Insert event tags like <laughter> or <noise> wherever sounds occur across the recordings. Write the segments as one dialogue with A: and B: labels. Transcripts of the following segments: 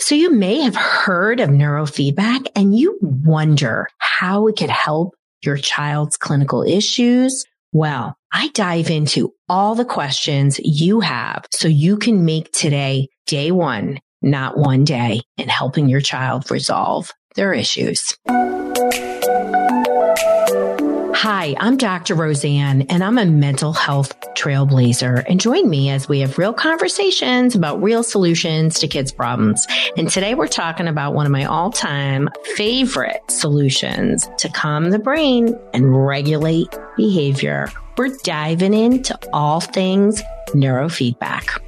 A: So you may have heard of neurofeedback and you wonder how it could help your child's clinical issues. Well, I dive into all the questions you have so you can make today day one, not one day in helping your child resolve their issues. Hi, I'm Dr. Roseann, and I'm a mental health trailblazer. And join me as we have real conversations about real solutions to kids' problems. And today we're talking about one of my all time favorite solutions to calm the brain and regulate behavior. We're diving into all things neurofeedback.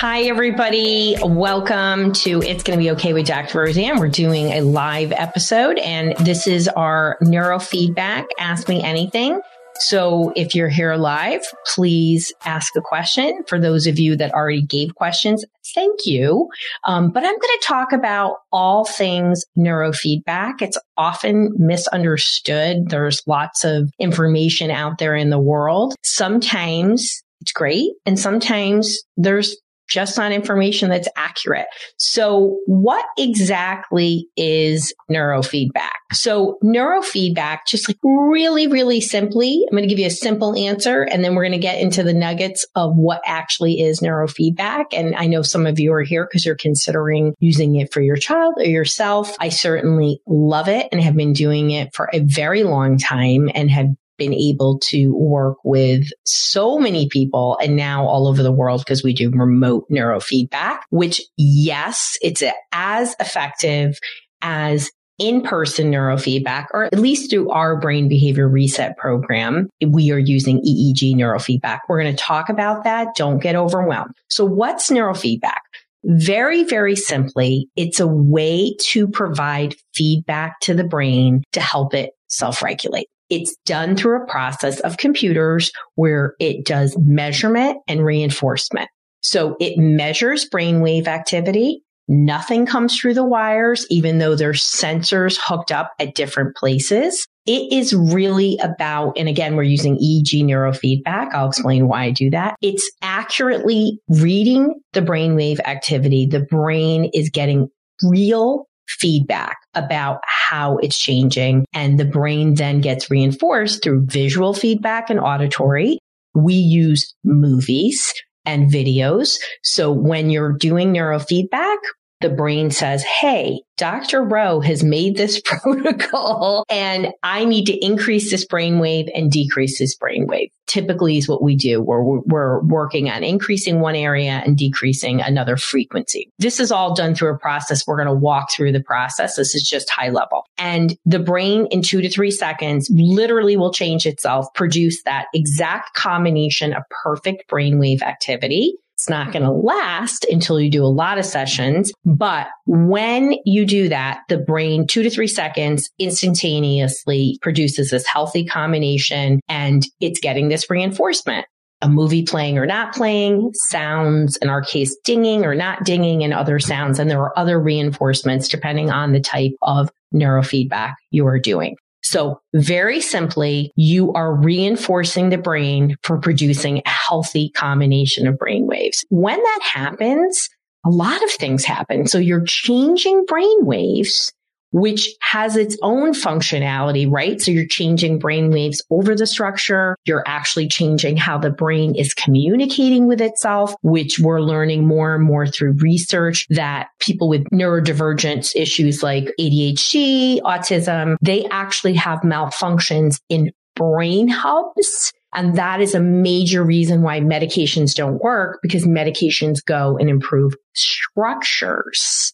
A: Hi, everybody. Welcome to It's Going to Be Okay with Dr. Roseann. We're doing a live episode, and this is our neurofeedback Ask Me Anything. So if you're here live, please ask a question. For those of you that already gave questions, thank you. Um, but I'm going to talk about all things neurofeedback. It's often misunderstood. There's lots of information out there in the world. Sometimes it's great. And sometimes there's just on information that's accurate. So what exactly is neurofeedback? So neurofeedback, just like really, really simply, I'm going to give you a simple answer and then we're going to get into the nuggets of what actually is neurofeedback. And I know some of you are here because you're considering using it for your child or yourself. I certainly love it and have been doing it for a very long time and have been able to work with so many people and now all over the world because we do remote neurofeedback, which yes, it's as effective as in-person neurofeedback, or at least through our brain behavior reset program, we are using EEG neurofeedback. We're going to talk about that. Don't get overwhelmed. So what's neurofeedback? Very, very simply, it's a way to provide feedback to the brain to help it self-regulate. It's done through a process of computers where it does measurement and reinforcement. So it measures brainwave activity. Nothing comes through the wires, even though there's sensors hooked up at different places. It is really about, and again, we're using EEG neurofeedback. I'll explain why I do that. It's accurately reading the brainwave activity. The brain is getting real feedback about how it's changing. And the brain then gets reinforced through visual feedback and auditory. We use movies and videos. So when you're doing neurofeedback, the brain says, Hey, Dr. Rowe has made this <laughs> protocol and I need to increase this brainwave and decrease this brainwave. Typically is what we do. We're, we're working on increasing one area and decreasing another frequency. This is all done through a process. We're going to walk through the process. This is just high level and the brain in two to three seconds literally will change itself, produce that exact combination of perfect brainwave activity it's not going to last until you do a lot of sessions. But when you do that, the brain two to three seconds instantaneously produces this healthy combination and it's getting this reinforcement a movie playing or not playing, sounds, in our case, dinging or not dinging and other sounds. And there are other reinforcements depending on the type of neurofeedback you are doing. So very simply, you are reinforcing the brain for producing a healthy combination of brain waves. When that happens, a lot of things happen. So you're changing brain waves which has its own functionality, right? So you're changing brain waves over the structure. You're actually changing how the brain is communicating with itself, which we're learning more and more through research that people with neurodivergence issues like ADHD, autism, they actually have malfunctions in brain hubs. And that is a major reason why medications don't work because medications go and improve structures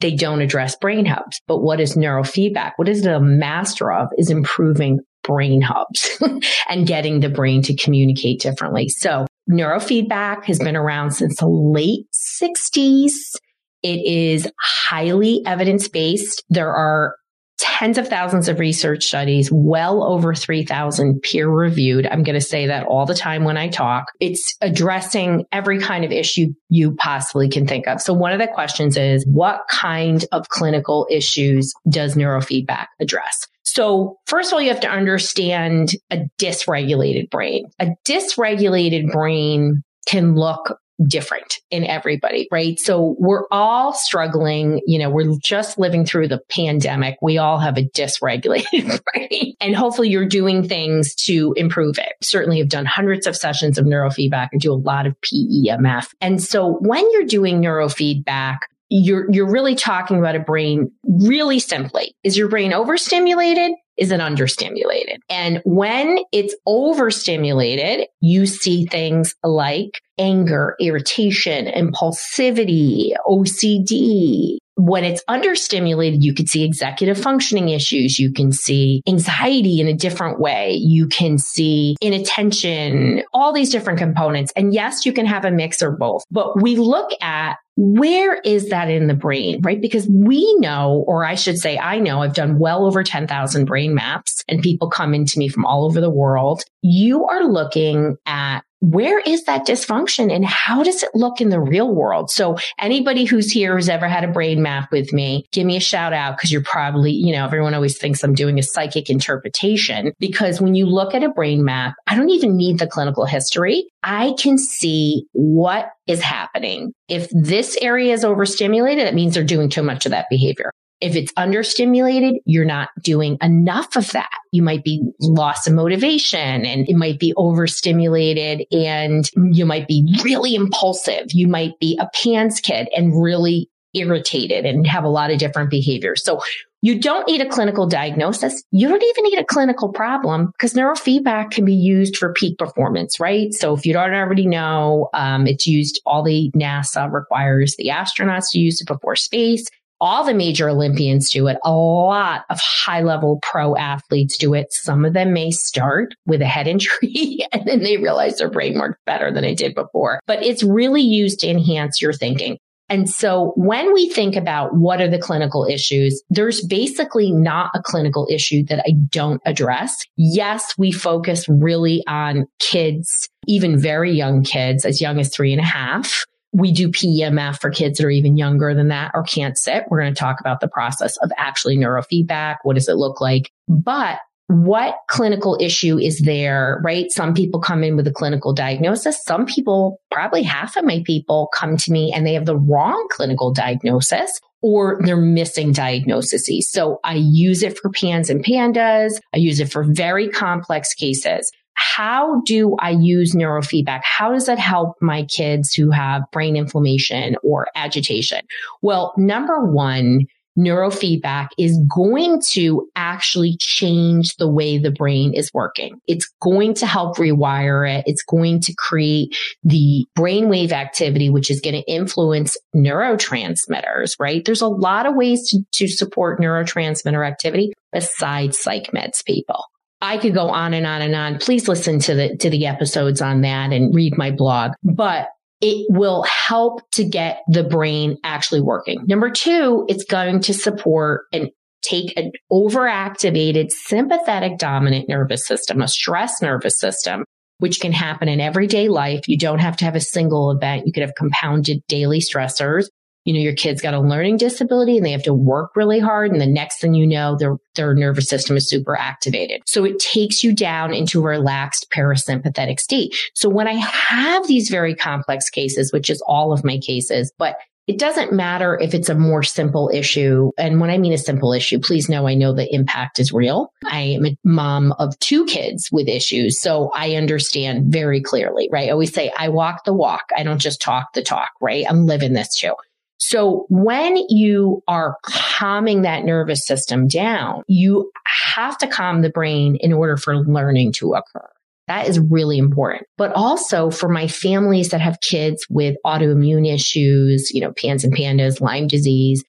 A: they don't address brain hubs. But what is neurofeedback? What is the master of is improving brain hubs <laughs> and getting the brain to communicate differently. So neurofeedback has been around since the late 60s. It is highly evidence based. There are tens of thousands of research studies, well over 3,000 peer reviewed. I'm going to say that all the time when I talk. It's addressing every kind of issue you possibly can think of. So one of the questions is, what kind of clinical issues does neurofeedback address? So first of all, you have to understand a dysregulated brain. A dysregulated brain can look different in everybody, right? So we're all struggling. You know, we're just living through the pandemic. We all have a dysregulated <laughs> brain and hopefully you're doing things to improve it. Certainly have done hundreds of sessions of neurofeedback and do a lot of PEMF. And so when you're doing neurofeedback, you're, you're really talking about a brain really simply. Is your brain overstimulated? Is it understimulated? And when it's overstimulated, you see things like anger, irritation, impulsivity, OCD, when it's understimulated, you can see executive functioning issues. You can see anxiety in a different way. You can see inattention, all these different components. And yes, you can have a mix or both, but we look at where is that in the brain, right? Because we know, or I should say, I know I've done well over 10,000 brain maps and people come into me from all over the world. You are looking at where is that dysfunction and how does it look in the real world? So anybody who's here who's ever had a brain map with me, give me a shout out because you're probably, you know, everyone always thinks I'm doing a psychic interpretation because when you look at a brain map, I don't even need the clinical history. I can see what is happening. If this area is overstimulated, it means they're doing too much of that behavior. If it's understimulated, you're not doing enough of that. You might be loss of motivation and it might be overstimulated and you might be really impulsive. You might be a PANS kid and really irritated and have a lot of different behaviors. So you don't need a clinical diagnosis. You don't even need a clinical problem because neurofeedback can be used for peak performance, right? So if you don't already know, um, it's used, all the NASA requires the astronauts to use it before space all the major Olympians do it. A lot of high level pro athletes do it. Some of them may start with a head injury <laughs> and then they realize their brain worked better than it did before, but it's really used to enhance your thinking. And so when we think about what are the clinical issues, there's basically not a clinical issue that I don't address. Yes, we focus really on kids, even very young kids, as young as three and a half we do PEMF for kids that are even younger than that or can't sit. We're going to talk about the process of actually neurofeedback. What does it look like? But what clinical issue is there, right? Some people come in with a clinical diagnosis. Some people, probably half of my people come to me and they have the wrong clinical diagnosis or they're missing diagnoses. So I use it for PANS and PANDAS. I use it for very complex cases how do I use neurofeedback? How does that help my kids who have brain inflammation or agitation? Well, number one, neurofeedback is going to actually change the way the brain is working. It's going to help rewire it. It's going to create the brainwave activity, which is going to influence neurotransmitters, right? There's a lot of ways to, to support neurotransmitter activity besides psych meds, people. I could go on and on and on. Please listen to the, to the episodes on that and read my blog, but it will help to get the brain actually working. Number two, it's going to support and take an overactivated sympathetic dominant nervous system, a stress nervous system, which can happen in everyday life. You don't have to have a single event. You could have compounded daily stressors you know, your kid's got a learning disability and they have to work really hard. And the next thing you know, their, their nervous system is super activated. So it takes you down into a relaxed parasympathetic state. So when I have these very complex cases, which is all of my cases, but it doesn't matter if it's a more simple issue. And when I mean a simple issue, please know I know the impact is real. I am a mom of two kids with issues. So I understand very clearly, right? I always say I walk the walk. I don't just talk the talk, right? I'm living this too. So when you are calming that nervous system down, you have to calm the brain in order for learning to occur. That is really important. But also for my families that have kids with autoimmune issues, you know, PANS and PANDAS, Lyme disease,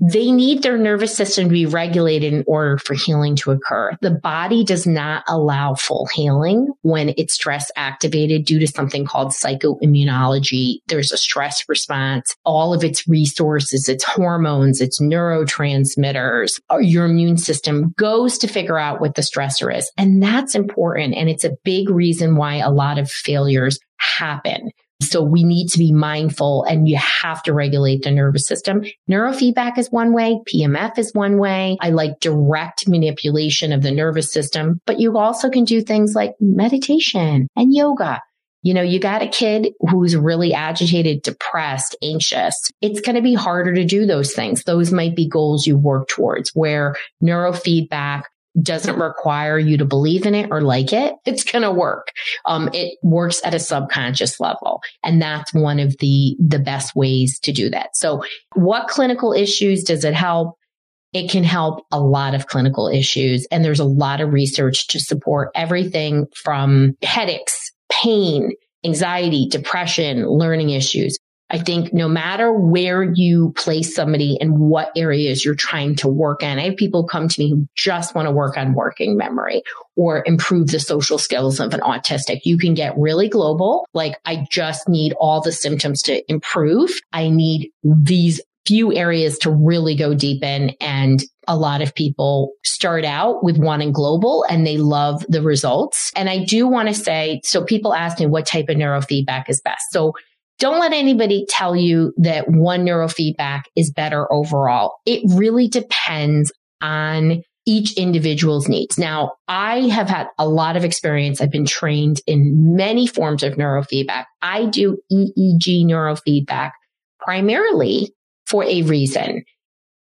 A: they need their nervous system to be regulated in order for healing to occur. The body does not allow full healing when it's stress activated due to something called psychoimmunology. There's a stress response. All of its resources, its hormones, its neurotransmitters, uh, your immune system goes to figure out what the stressor is. And that's important. And it's a big reason why a lot of failures happen so we need to be mindful and you have to regulate the nervous system. Neurofeedback is one way. PMF is one way. I like direct manipulation of the nervous system, but you also can do things like meditation and yoga. You know, you got a kid who's really agitated, depressed, anxious. It's going to be harder to do those things. Those might be goals you work towards where neurofeedback doesn't require you to believe in it or like it, it's going to work. Um, it works at a subconscious level. And that's one of the, the best ways to do that. So what clinical issues does it help? It can help a lot of clinical issues. And there's a lot of research to support everything from headaches, pain, anxiety, depression, learning issues. I think no matter where you place somebody and what areas you're trying to work on, I have people come to me who just want to work on working memory or improve the social skills of an autistic. You can get really global. Like I just need all the symptoms to improve. I need these few areas to really go deep in. And a lot of people start out with wanting global and they love the results. And I do want to say, so people ask me what type of neurofeedback is best. So don't let anybody tell you that one neurofeedback is better overall. It really depends on each individual's needs. Now, I have had a lot of experience. I've been trained in many forms of neurofeedback. I do EEG neurofeedback primarily for a reason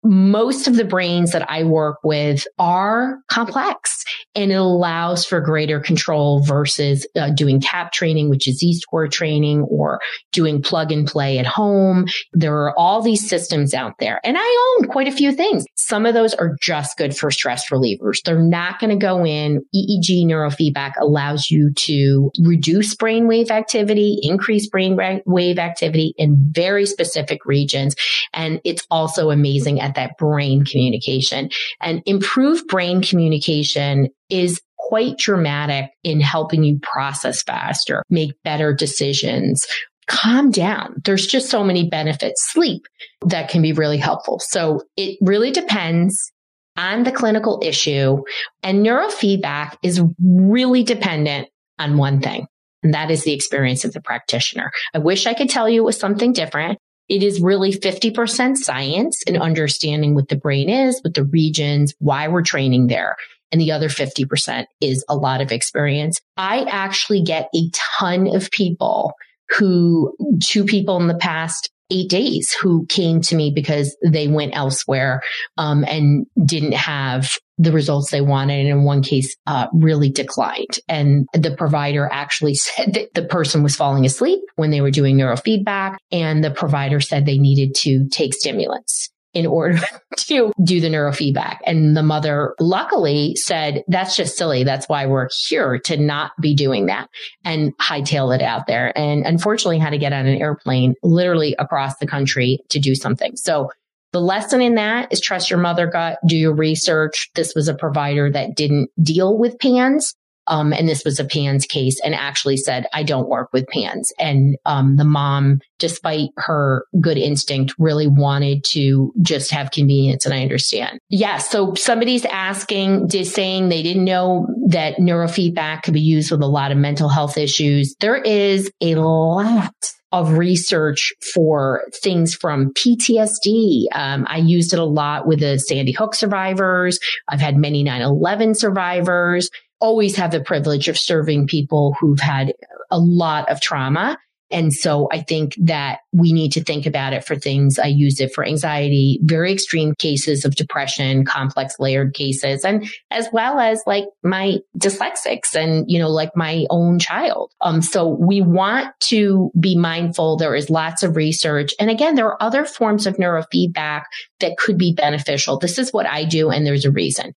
A: most of the brains that I work with are complex and it allows for greater control versus uh, doing CAP training, which is Z-score training or doing plug and play at home. There are all these systems out there and I own quite a few things. Some of those are just good for stress relievers. They're not going to go in. EEG neurofeedback allows you to reduce brainwave activity, increase brainwave activity in very specific regions. And it's also amazing at that brain communication and improved brain communication is quite dramatic in helping you process faster, make better decisions, calm down. There's just so many benefits. Sleep that can be really helpful. So it really depends on the clinical issue and neurofeedback is really dependent on one thing. And that is the experience of the practitioner. I wish I could tell you it was something different. It is really 50% science and understanding what the brain is, what the regions, why we're training there. And the other 50% is a lot of experience. I actually get a ton of people who, two people in the past eight days who came to me because they went elsewhere um, and didn't have the results they wanted. And in one case, uh, really declined. And the provider actually <laughs> said that the person was falling asleep when they were doing neurofeedback. And the provider said they needed to take stimulants in order <laughs> to do the neurofeedback. And the mother luckily said, that's just silly. That's why we're here to not be doing that and hightail it out there. And unfortunately had to get on an airplane literally across the country to do something. So the lesson in that is trust your mother gut, do your research. This was a provider that didn't deal with PANS. Um, and this was a PANS case and actually said, I don't work with PANS. And um, the mom, despite her good instinct, really wanted to just have convenience. And I understand. Yeah. So somebody's asking, just saying they didn't know that neurofeedback could be used with a lot of mental health issues. There is a lot of research for things from PTSD. Um, I used it a lot with the Sandy Hook survivors. I've had many 9-11 survivors always have the privilege of serving people who've had a lot of trauma. And so I think that we need to think about it for things. I use it for anxiety, very extreme cases of depression, complex layered cases, and as well as like my dyslexics and, you know, like my own child. Um, so we want to be mindful. There is lots of research. And again, there are other forms of neurofeedback that could be beneficial. This is what I do. And there's a reason.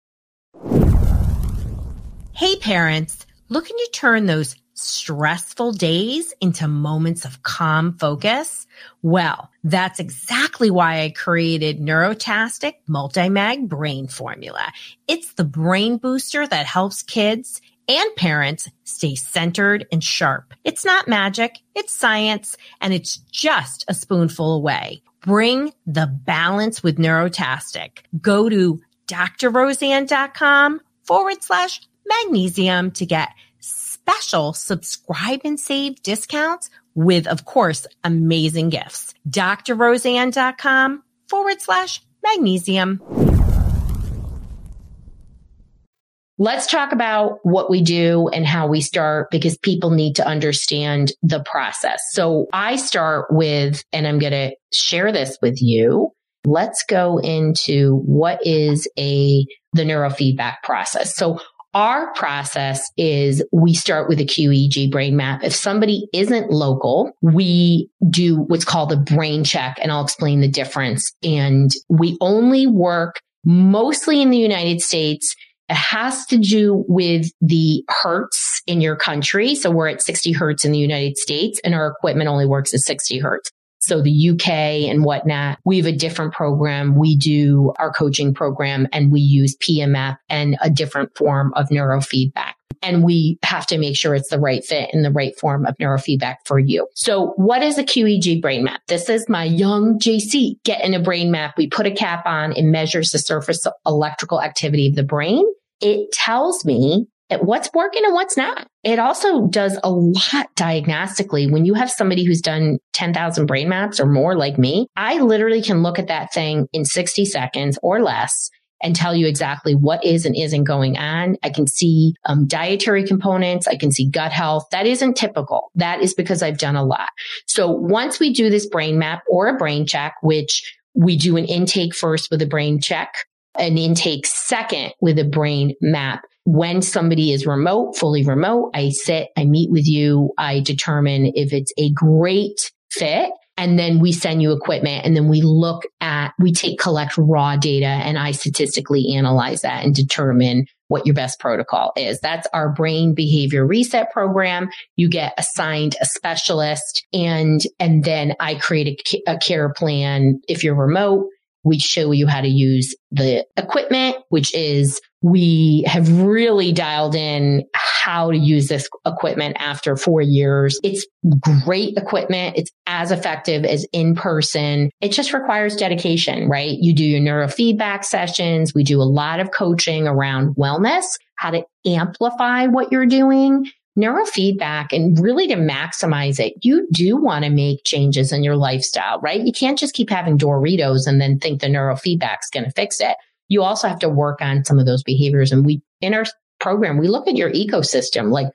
B: Hey parents, looking to turn those stressful days into moments of calm focus? Well, that's exactly why I created Neurotastic Multimag Brain Formula. It's the brain booster that helps kids and parents stay centered and sharp. It's not magic, it's science, and it's just a spoonful away. Bring the balance with Neurotastic. Go to drroseann.com forward slash magnesium to get special subscribe and save discounts with, of course, amazing gifts. drroseann.com forward slash magnesium.
A: let's talk about what we do and how we start because people need to understand the process. So I start with, and I'm going to share this with you. Let's go into what is a, the neurofeedback process. So our process is we start with a QEEG brain map. If somebody isn't local, we do what's called a brain check and I'll explain the difference. And we only work mostly in the United States. It has to do with the hertz in your country. So we're at 60 hertz in the United States and our equipment only works at 60 hertz. So the UK and whatnot, we have a different program. We do our coaching program and we use PMF and a different form of neurofeedback. And we have to make sure it's the right fit and the right form of neurofeedback for you. So what is a QEEG brain map? This is my young JC getting a brain map. We put a cap on. It measures the surface electrical activity of the brain. It tells me what's working and what's not. It also does a lot diagnostically. When you have somebody who's done 10,000 brain maps or more like me, I literally can look at that thing in 60 seconds or less and tell you exactly what is and isn't going on. I can see um, dietary components. I can see gut health. That isn't typical. That is because I've done a lot. So once we do this brain map or a brain check, which we do an intake first with a brain check, an intake second with a brain map when somebody is remote, fully remote, I sit, I meet with you, I determine if it's a great fit. And then we send you equipment and then we look at, we take, collect raw data and I statistically analyze that and determine what your best protocol is. That's our brain behavior reset program. You get assigned a specialist and, and then I create a, a care plan if you're remote we show you how to use the equipment, which is we have really dialed in how to use this equipment after four years. It's great equipment. It's as effective as in person. It just requires dedication, right? You do your neurofeedback sessions. We do a lot of coaching around wellness, how to amplify what you're doing neurofeedback and really to maximize it, you do want to make changes in your lifestyle, right? You can't just keep having Doritos and then think the neurofeedback is going to fix it. You also have to work on some of those behaviors. And we, in our program, we look at your ecosystem. Like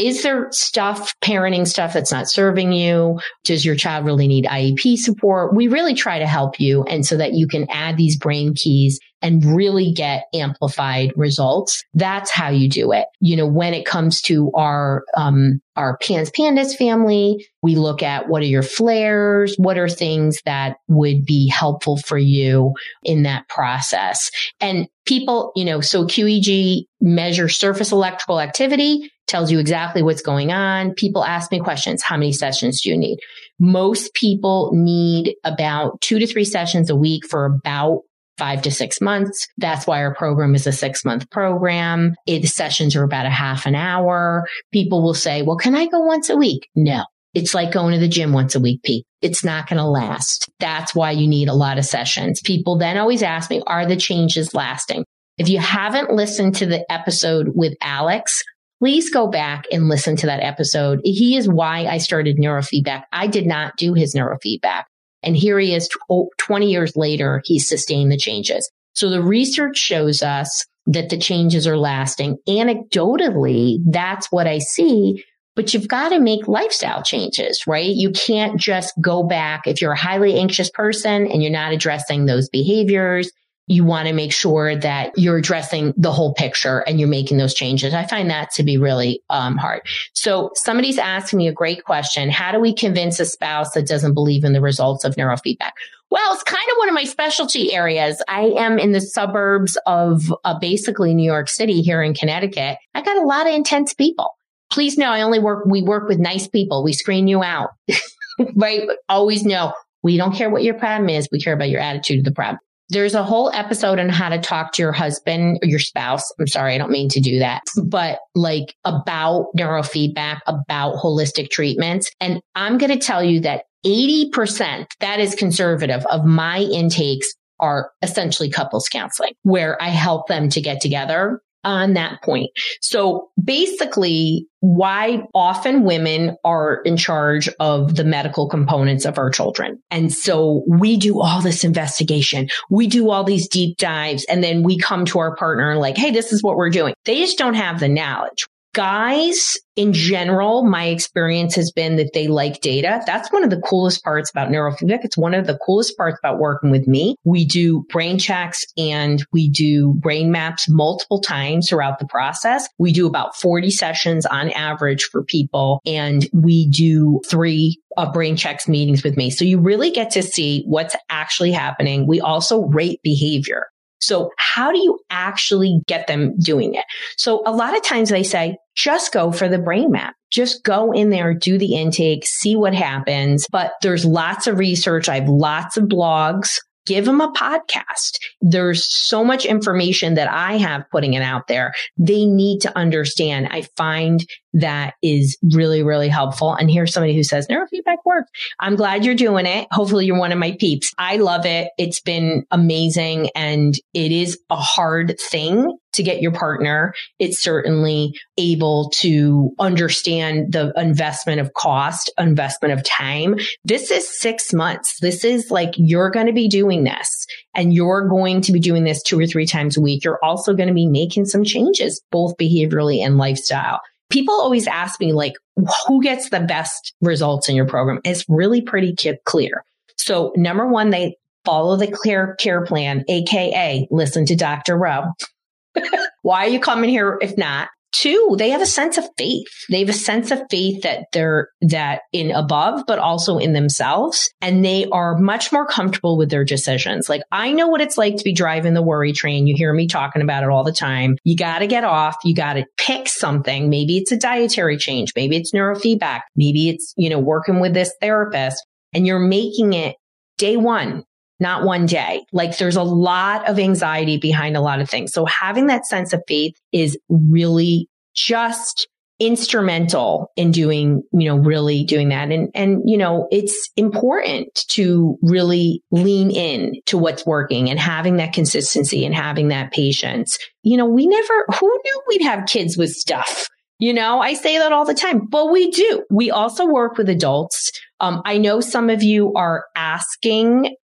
A: is there stuff, parenting stuff that's not serving you? Does your child really need IEP support? We really try to help you. And so that you can add these brain keys and really get amplified results. That's how you do it. You know, when it comes to our, um, our PANS Pandas family, we look at what are your flares? What are things that would be helpful for you in that process? And people, you know, so QEEG measure surface electrical activity tells you exactly what's going on. People ask me questions. How many sessions do you need? Most people need about two to three sessions a week for about five to six months. That's why our program is a six month program. It, the sessions are about a half an hour. People will say, well, can I go once a week? No. It's like going to the gym once a week, Pete. It's not going to last. That's why you need a lot of sessions. People then always ask me, are the changes lasting? If you haven't listened to the episode with Alex please go back and listen to that episode. He is why I started neurofeedback. I did not do his neurofeedback. And here he is 20 years later, he's sustained the changes. So the research shows us that the changes are lasting. Anecdotally, that's what I see. But you've got to make lifestyle changes, right? You can't just go back if you're a highly anxious person and you're not addressing those behaviors you want to make sure that you're addressing the whole picture and you're making those changes. I find that to be really um, hard. So somebody's asking me a great question. How do we convince a spouse that doesn't believe in the results of neurofeedback? Well, it's kind of one of my specialty areas. I am in the suburbs of uh, basically New York City here in Connecticut. I got a lot of intense people. Please know I only work, we work with nice people. We screen you out, <laughs> right? Always know we don't care what your problem is. We care about your attitude to the problem. There's a whole episode on how to talk to your husband or your spouse. I'm sorry, I don't mean to do that, but like about neurofeedback, about holistic treatments. And I'm going to tell you that 80%, that is conservative of my intakes are essentially couples counseling where I help them to get together on that point. So basically, why often women are in charge of the medical components of our children. And so we do all this investigation. We do all these deep dives and then we come to our partner and like, Hey, this is what we're doing. They just don't have the knowledge guys in general, my experience has been that they like data. That's one of the coolest parts about neurofeedback. It's one of the coolest parts about working with me. We do brain checks and we do brain maps multiple times throughout the process. We do about 40 sessions on average for people and we do three uh, brain checks meetings with me. So you really get to see what's actually happening. We also rate behavior. So how do you actually get them doing it? So a lot of times they say, just go for the brain map. Just go in there, do the intake, see what happens. But there's lots of research. I have lots of blogs give them a podcast. There's so much information that I have putting it out there. They need to understand. I find that is really, really helpful. And here's somebody who says neurofeedback works. I'm glad you're doing it. Hopefully you're one of my peeps. I love it. It's been amazing and it is a hard thing to get your partner. It's certainly able to understand the investment of cost, investment of time. This is six months. This is like, you're going to be doing this and you're going to be doing this two or three times a week. You're also going to be making some changes, both behaviorally and lifestyle people always ask me like, who gets the best results in your program? It's really pretty clear. So number one, they follow the clear care plan, AKA listen to Dr. Rowe. Why are you coming here if not? Two, they have a sense of faith. They have a sense of faith that they're that in above, but also in themselves. And they are much more comfortable with their decisions. Like I know what it's like to be driving the worry train. You hear me talking about it all the time. You got to get off. You got to pick something. Maybe it's a dietary change. Maybe it's neurofeedback. Maybe it's, you know, working with this therapist and you're making it day one not one day. Like there's a lot of anxiety behind a lot of things. So having that sense of faith is really just instrumental in doing, you know, really doing that. And, and, you know, it's important to really lean in to what's working and having that consistency and having that patience. You know, we never, who knew we'd have kids with stuff? You know, I say that all the time, but we do. We also work with adults. Um, I know some of you are asking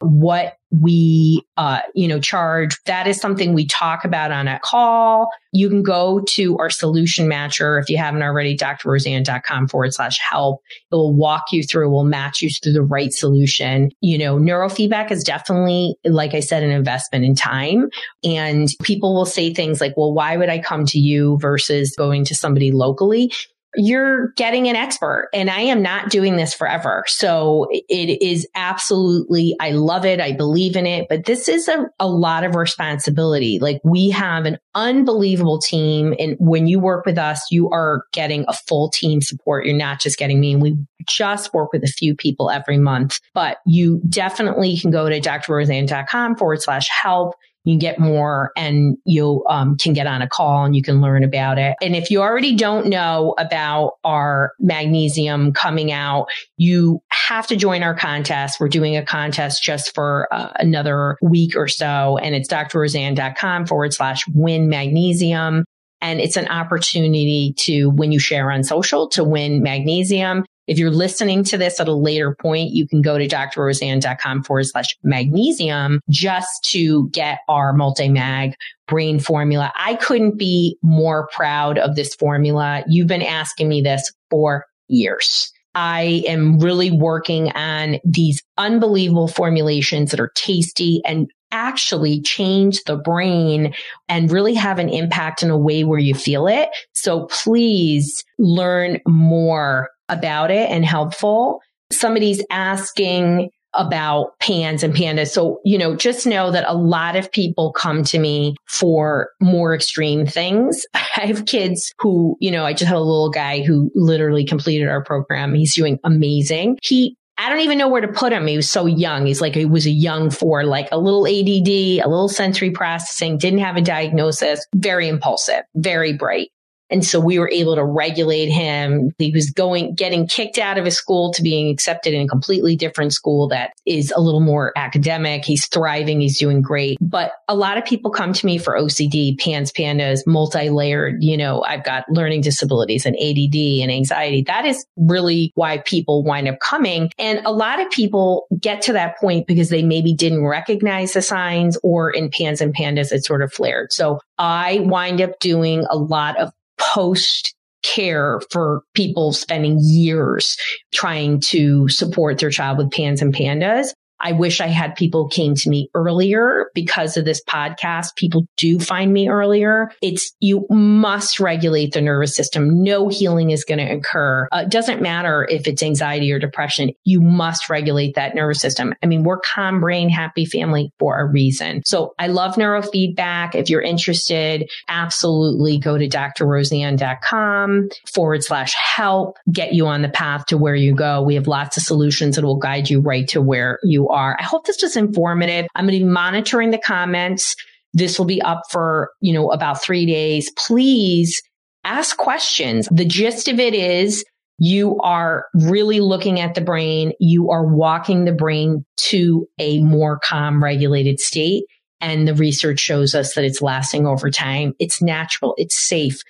A: what we, uh, you know, charge. That is something we talk about on a call. You can go to our solution matcher if you haven't already, drroseann.com forward slash help. It will walk you through, will match you to the right solution. You know, neurofeedback is definitely, like I said, an investment in time. And people will say things like, well, why would I come to you versus going to somebody locally? You're getting an expert and I am not doing this forever. So it is absolutely, I love it. I believe in it, but this is a, a lot of responsibility. Like we have an unbelievable team. And when you work with us, you are getting a full team support. You're not just getting me. And we just work with a few people every month, but you definitely can go to drroseann.com forward slash help you get more and you um, can get on a call and you can learn about it. And if you already don't know about our magnesium coming out, you have to join our contest. We're doing a contest just for uh, another week or so. And it's drroseann.com forward slash win magnesium. And it's an opportunity to, when you share on social, to win magnesium. If you're listening to this at a later point, you can go to drroseann.com forward slash magnesium just to get our multi-mag brain formula. I couldn't be more proud of this formula. You've been asking me this for years. I am really working on these unbelievable formulations that are tasty and actually change the brain and really have an impact in a way where you feel it. So please learn more about it and helpful. Somebody's asking about pans and pandas. So, you know, just know that a lot of people come to me for more extreme things. <laughs> I have kids who, you know, I just had a little guy who literally completed our program. He's doing amazing. He I don't even know where to put him. He was so young. He's like, he was a young four, like a little ADD, a little sensory processing, didn't have a diagnosis, very impulsive, very bright. And so we were able to regulate him. He was going, getting kicked out of his school to being accepted in a completely different school that is a little more academic. He's thriving. He's doing great. But a lot of people come to me for OCD, PANS, PANDAS, multi-layered, you know, I've got learning disabilities and ADD and anxiety. That is really why people wind up coming. And a lot of people get to that point because they maybe didn't recognize the signs or in PANS and PANDAS, it sort of flared. So I wind up doing a lot of post care for people spending years trying to support their child with PANS and PANDAS. I wish I had people came to me earlier because of this podcast. People do find me earlier. It's you must regulate the nervous system. No healing is going to occur. Uh, it doesn't matter if it's anxiety or depression. You must regulate that nervous system. I mean, we're calm brain, happy family for a reason. So I love neurofeedback. If you're interested, absolutely go to drroseann.com forward slash help, get you on the path to where you go. We have lots of solutions that will guide you right to where you are. I hope this was informative. I'm going to be monitoring the comments. This will be up for, you know, about three days. Please ask questions. The gist of it is you are really looking at the brain. You are walking the brain to a more calm, regulated state. And the research shows us that it's lasting over time. It's natural. It's safe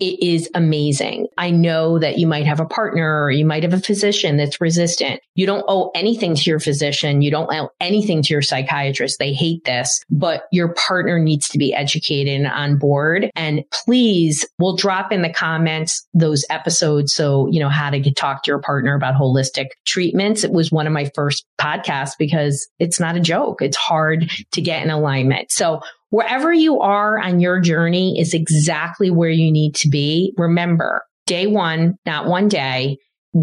A: it is amazing. I know that you might have a partner or you might have a physician that's resistant. You don't owe anything to your physician. You don't owe anything to your psychiatrist. They hate this, but your partner needs to be educated and on board. And please, we'll drop in the comments those episodes. So, you know, how to get, talk to your partner about holistic treatments. It was one of my first podcasts because it's not a joke. It's hard to get in alignment. So Wherever you are on your journey is exactly where you need to be. Remember, day one, not one day.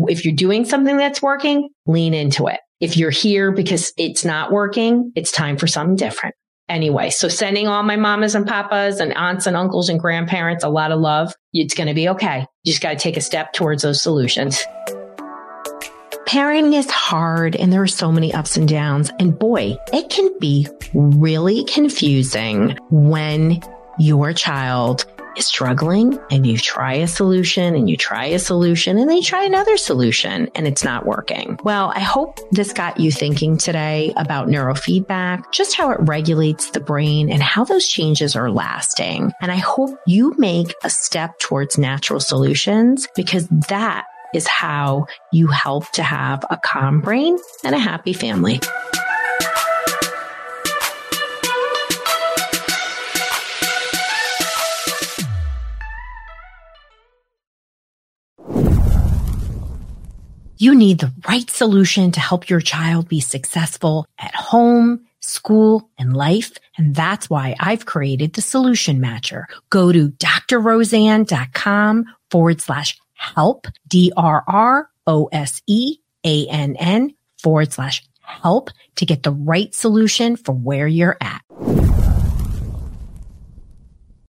A: If you're doing something that's working, lean into it. If you're here because it's not working, it's time for something different. Anyway, so sending all my mamas and papas and aunts and uncles and grandparents a lot of love. It's going to be okay. You just got to take a step towards those solutions.
B: Parenting is hard and there are so many ups and downs. And boy, it can be really confusing when your child is struggling and you try a solution and you try a solution and they try another solution and it's not working. Well, I hope this got you thinking today about neurofeedback, just how it regulates the brain and how those changes are lasting. And I hope you make a step towards natural solutions because that is how you help to have a calm brain and a happy family. You need the right solution to help your child be successful at home, school, and life. And that's why I've created the solution matcher. Go to drroseann.com forward slash help, D R R O S E A N N forward slash help to get the right solution for where you're at.